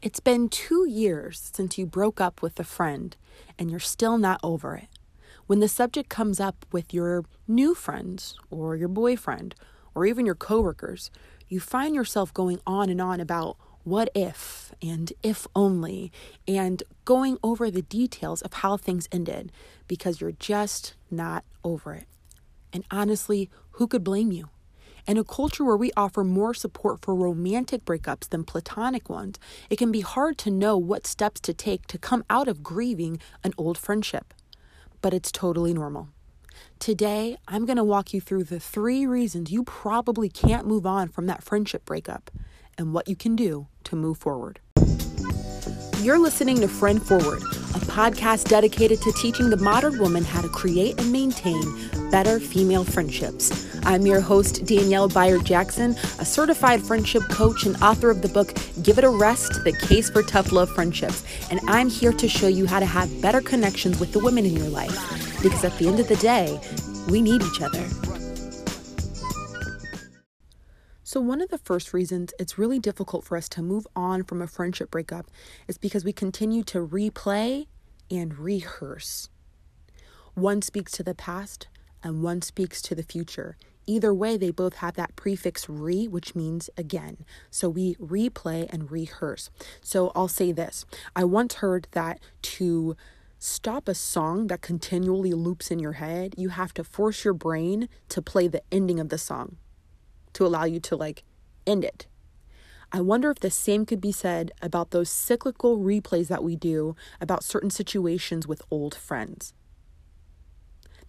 It's been two years since you broke up with a friend and you're still not over it. When the subject comes up with your new friends or your boyfriend or even your coworkers, you find yourself going on and on about what if and if only and going over the details of how things ended because you're just not over it. And honestly, who could blame you? In a culture where we offer more support for romantic breakups than platonic ones, it can be hard to know what steps to take to come out of grieving an old friendship. But it's totally normal. Today, I'm going to walk you through the three reasons you probably can't move on from that friendship breakup and what you can do to move forward. You're listening to Friend Forward, a podcast dedicated to teaching the modern woman how to create and maintain better female friendships. I'm your host, Danielle Bayard Jackson, a certified friendship coach and author of the book Give It a Rest The Case for Tough Love Friendships. And I'm here to show you how to have better connections with the women in your life. Because at the end of the day, we need each other. So, one of the first reasons it's really difficult for us to move on from a friendship breakup is because we continue to replay and rehearse. One speaks to the past and one speaks to the future. Either way, they both have that prefix re, which means again. So we replay and rehearse. So I'll say this I once heard that to stop a song that continually loops in your head, you have to force your brain to play the ending of the song to allow you to like end it. I wonder if the same could be said about those cyclical replays that we do about certain situations with old friends.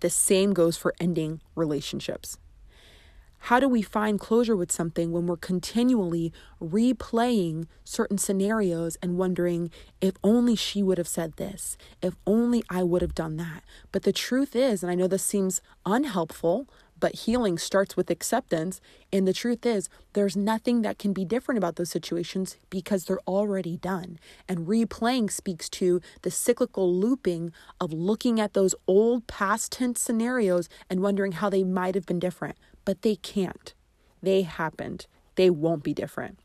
The same goes for ending relationships. How do we find closure with something when we're continually replaying certain scenarios and wondering if only she would have said this, if only I would have done that? But the truth is, and I know this seems unhelpful, but healing starts with acceptance. And the truth is, there's nothing that can be different about those situations because they're already done. And replaying speaks to the cyclical looping of looking at those old past tense scenarios and wondering how they might have been different. But they can't. They happened. They won't be different.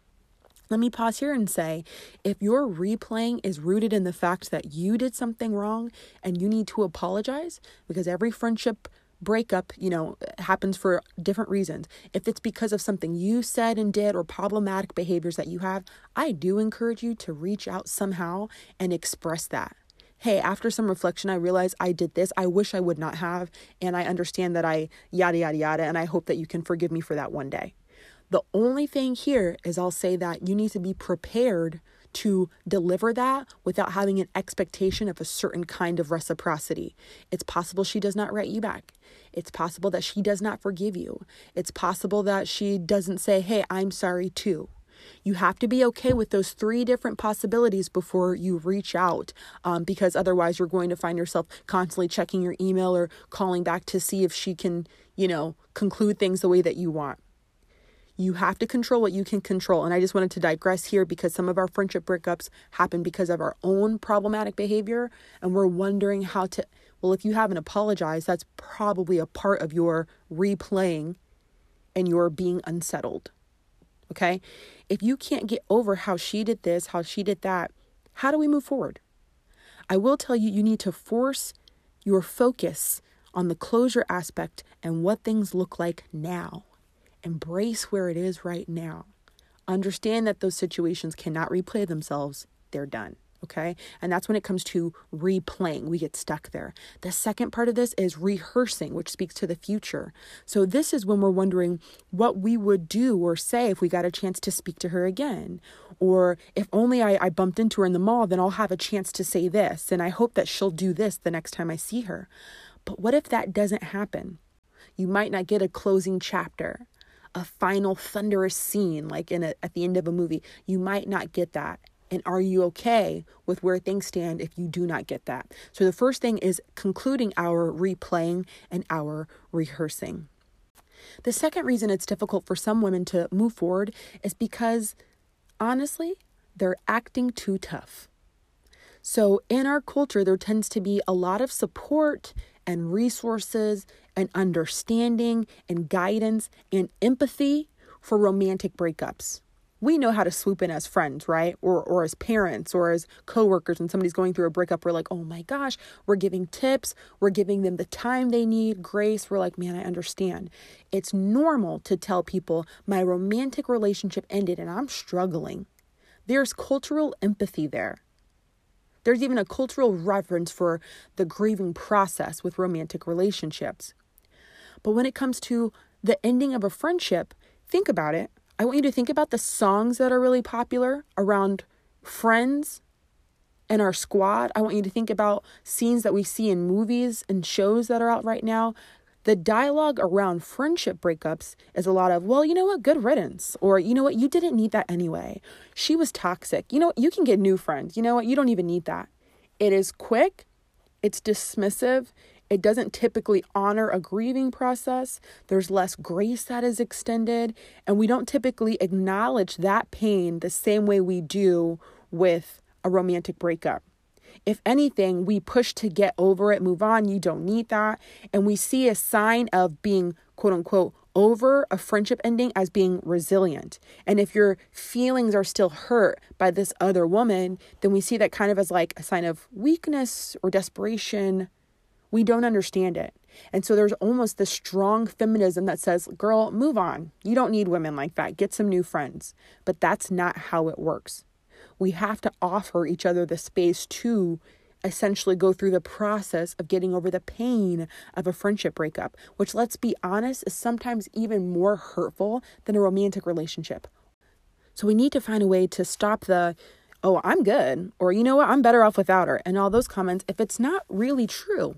Let me pause here and say if your replaying is rooted in the fact that you did something wrong and you need to apologize, because every friendship breakup, you know, happens for different reasons. If it's because of something you said and did or problematic behaviors that you have, I do encourage you to reach out somehow and express that. Hey, after some reflection, I realized I did this. I wish I would not have. And I understand that I yada, yada, yada. And I hope that you can forgive me for that one day. The only thing here is I'll say that you need to be prepared to deliver that without having an expectation of a certain kind of reciprocity. It's possible she does not write you back. It's possible that she does not forgive you. It's possible that she doesn't say, Hey, I'm sorry too. You have to be okay with those three different possibilities before you reach out, um, because otherwise you're going to find yourself constantly checking your email or calling back to see if she can, you know, conclude things the way that you want. You have to control what you can control. And I just wanted to digress here because some of our friendship breakups happen because of our own problematic behavior. And we're wondering how to, well, if you haven't apologized, that's probably a part of your replaying and your being unsettled. Okay. If you can't get over how she did this, how she did that, how do we move forward? I will tell you, you need to force your focus on the closure aspect and what things look like now. Embrace where it is right now. Understand that those situations cannot replay themselves, they're done. Okay. And that's when it comes to replaying. We get stuck there. The second part of this is rehearsing, which speaks to the future. So, this is when we're wondering what we would do or say if we got a chance to speak to her again. Or if only I, I bumped into her in the mall, then I'll have a chance to say this. And I hope that she'll do this the next time I see her. But what if that doesn't happen? You might not get a closing chapter a final thunderous scene like in a, at the end of a movie. You might not get that. And are you okay with where things stand if you do not get that? So the first thing is concluding our replaying and our rehearsing. The second reason it's difficult for some women to move forward is because honestly, they're acting too tough. So, in our culture, there tends to be a lot of support and resources and understanding and guidance and empathy for romantic breakups. we know how to swoop in as friends, right? Or or as parents or as coworkers when somebody's going through a breakup, we're like, "Oh my gosh, we're giving tips, we're giving them the time they need, grace." We're like, "Man, I understand." It's normal to tell people, "My romantic relationship ended and I'm struggling." There's cultural empathy there. There's even a cultural reverence for the grieving process with romantic relationships. But when it comes to the ending of a friendship, think about it. I want you to think about the songs that are really popular around friends and our squad. I want you to think about scenes that we see in movies and shows that are out right now. The dialogue around friendship breakups is a lot of, well, you know what, good riddance. Or, you know what, you didn't need that anyway. She was toxic. You know what, you can get new friends. You know what, you don't even need that. It is quick, it's dismissive, it doesn't typically honor a grieving process. There's less grace that is extended. And we don't typically acknowledge that pain the same way we do with a romantic breakup. If anything, we push to get over it, move on, you don't need that. And we see a sign of being quote unquote over a friendship ending as being resilient. And if your feelings are still hurt by this other woman, then we see that kind of as like a sign of weakness or desperation. We don't understand it. And so there's almost this strong feminism that says, girl, move on. You don't need women like that. Get some new friends. But that's not how it works we have to offer each other the space to essentially go through the process of getting over the pain of a friendship breakup, which, let's be honest, is sometimes even more hurtful than a romantic relationship. So we need to find a way to stop the, oh, I'm good, or you know what, I'm better off without her, and all those comments if it's not really true.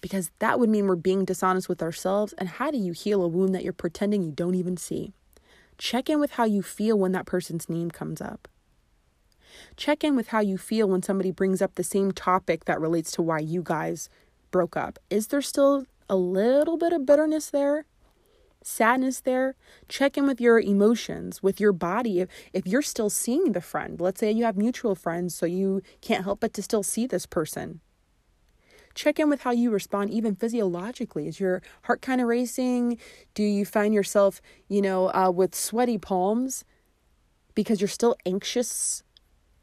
Because that would mean we're being dishonest with ourselves. And how do you heal a wound that you're pretending you don't even see? Check in with how you feel when that person's name comes up. Check in with how you feel when somebody brings up the same topic that relates to why you guys broke up. Is there still a little bit of bitterness there? Sadness there? Check in with your emotions, with your body. If, if you're still seeing the friend, let's say you have mutual friends, so you can't help but to still see this person. Check in with how you respond, even physiologically. Is your heart kind of racing? Do you find yourself, you know, uh, with sweaty palms because you're still anxious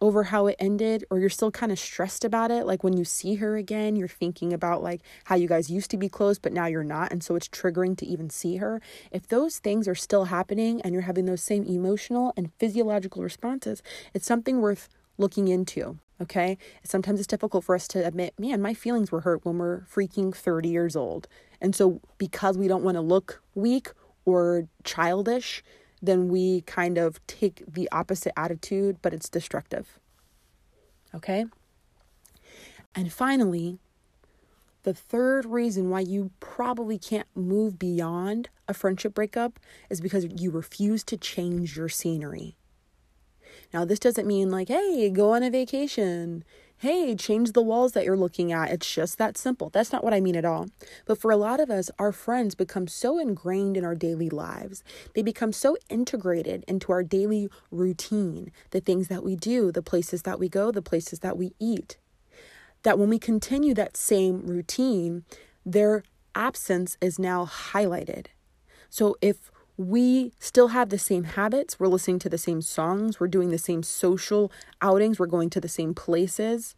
over how it ended or you're still kind of stressed about it? Like when you see her again you're thinking about like how you guys used to be close but now you're not and so it's triggering to even see her. If those things are still happening and you're having those same emotional and physiological responses it's something worth looking into okay? Sometimes it's difficult for us to admit man my feelings were hurt when we're freaking 30 years old. And so because we don't want to look weak or childish then we kind of take the opposite attitude, but it's destructive. Okay? And finally, the third reason why you probably can't move beyond a friendship breakup is because you refuse to change your scenery. Now, this doesn't mean like, hey, go on a vacation hey, change the walls that you're looking at. It's just that simple. That's not what I mean at all. But for a lot of us, our friends become so ingrained in our daily lives. They become so integrated into our daily routine, the things that we do, the places that we go, the places that we eat, that when we continue that same routine, their absence is now highlighted. So if we still have the same habits. We're listening to the same songs. We're doing the same social outings. We're going to the same places.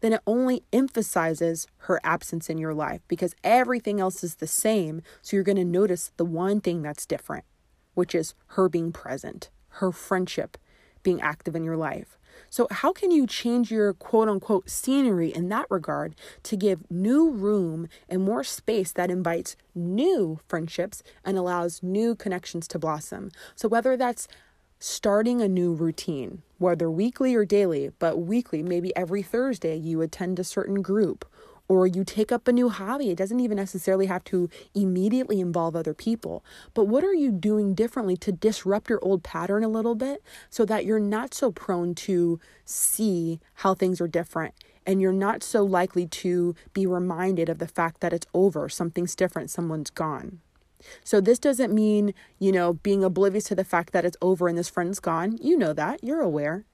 Then it only emphasizes her absence in your life because everything else is the same. So you're going to notice the one thing that's different, which is her being present, her friendship being active in your life. So, how can you change your quote unquote scenery in that regard to give new room and more space that invites new friendships and allows new connections to blossom? So, whether that's starting a new routine, whether weekly or daily, but weekly, maybe every Thursday, you attend a certain group or you take up a new hobby. It doesn't even necessarily have to immediately involve other people. But what are you doing differently to disrupt your old pattern a little bit so that you're not so prone to see how things are different? And you're not so likely to be reminded of the fact that it's over, something's different, someone's gone. So, this doesn't mean, you know, being oblivious to the fact that it's over and this friend's gone. You know that, you're aware.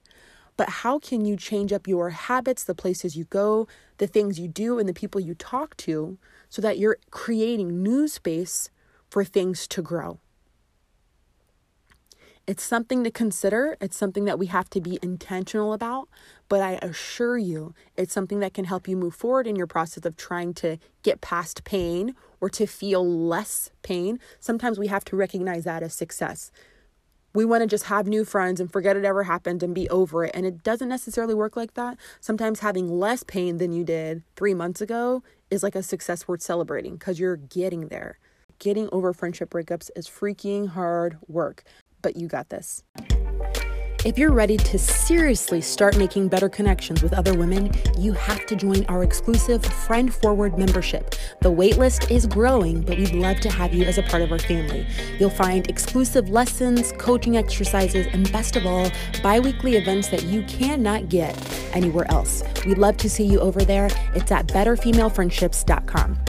But how can you change up your habits, the places you go, the things you do, and the people you talk to so that you're creating new space for things to grow? It's something to consider. It's something that we have to be intentional about. But I assure you, it's something that can help you move forward in your process of trying to get past pain or to feel less pain. Sometimes we have to recognize that as success. We want to just have new friends and forget it ever happened and be over it. And it doesn't necessarily work like that. Sometimes having less pain than you did three months ago is like a success worth celebrating because you're getting there. Getting over friendship breakups is freaking hard work but you got this. If you're ready to seriously start making better connections with other women, you have to join our exclusive Friend Forward membership. The waitlist is growing, but we'd love to have you as a part of our family. You'll find exclusive lessons, coaching exercises, and best of all, bi weekly events that you cannot get anywhere else. We'd love to see you over there. It's at betterfemalefriendships.com.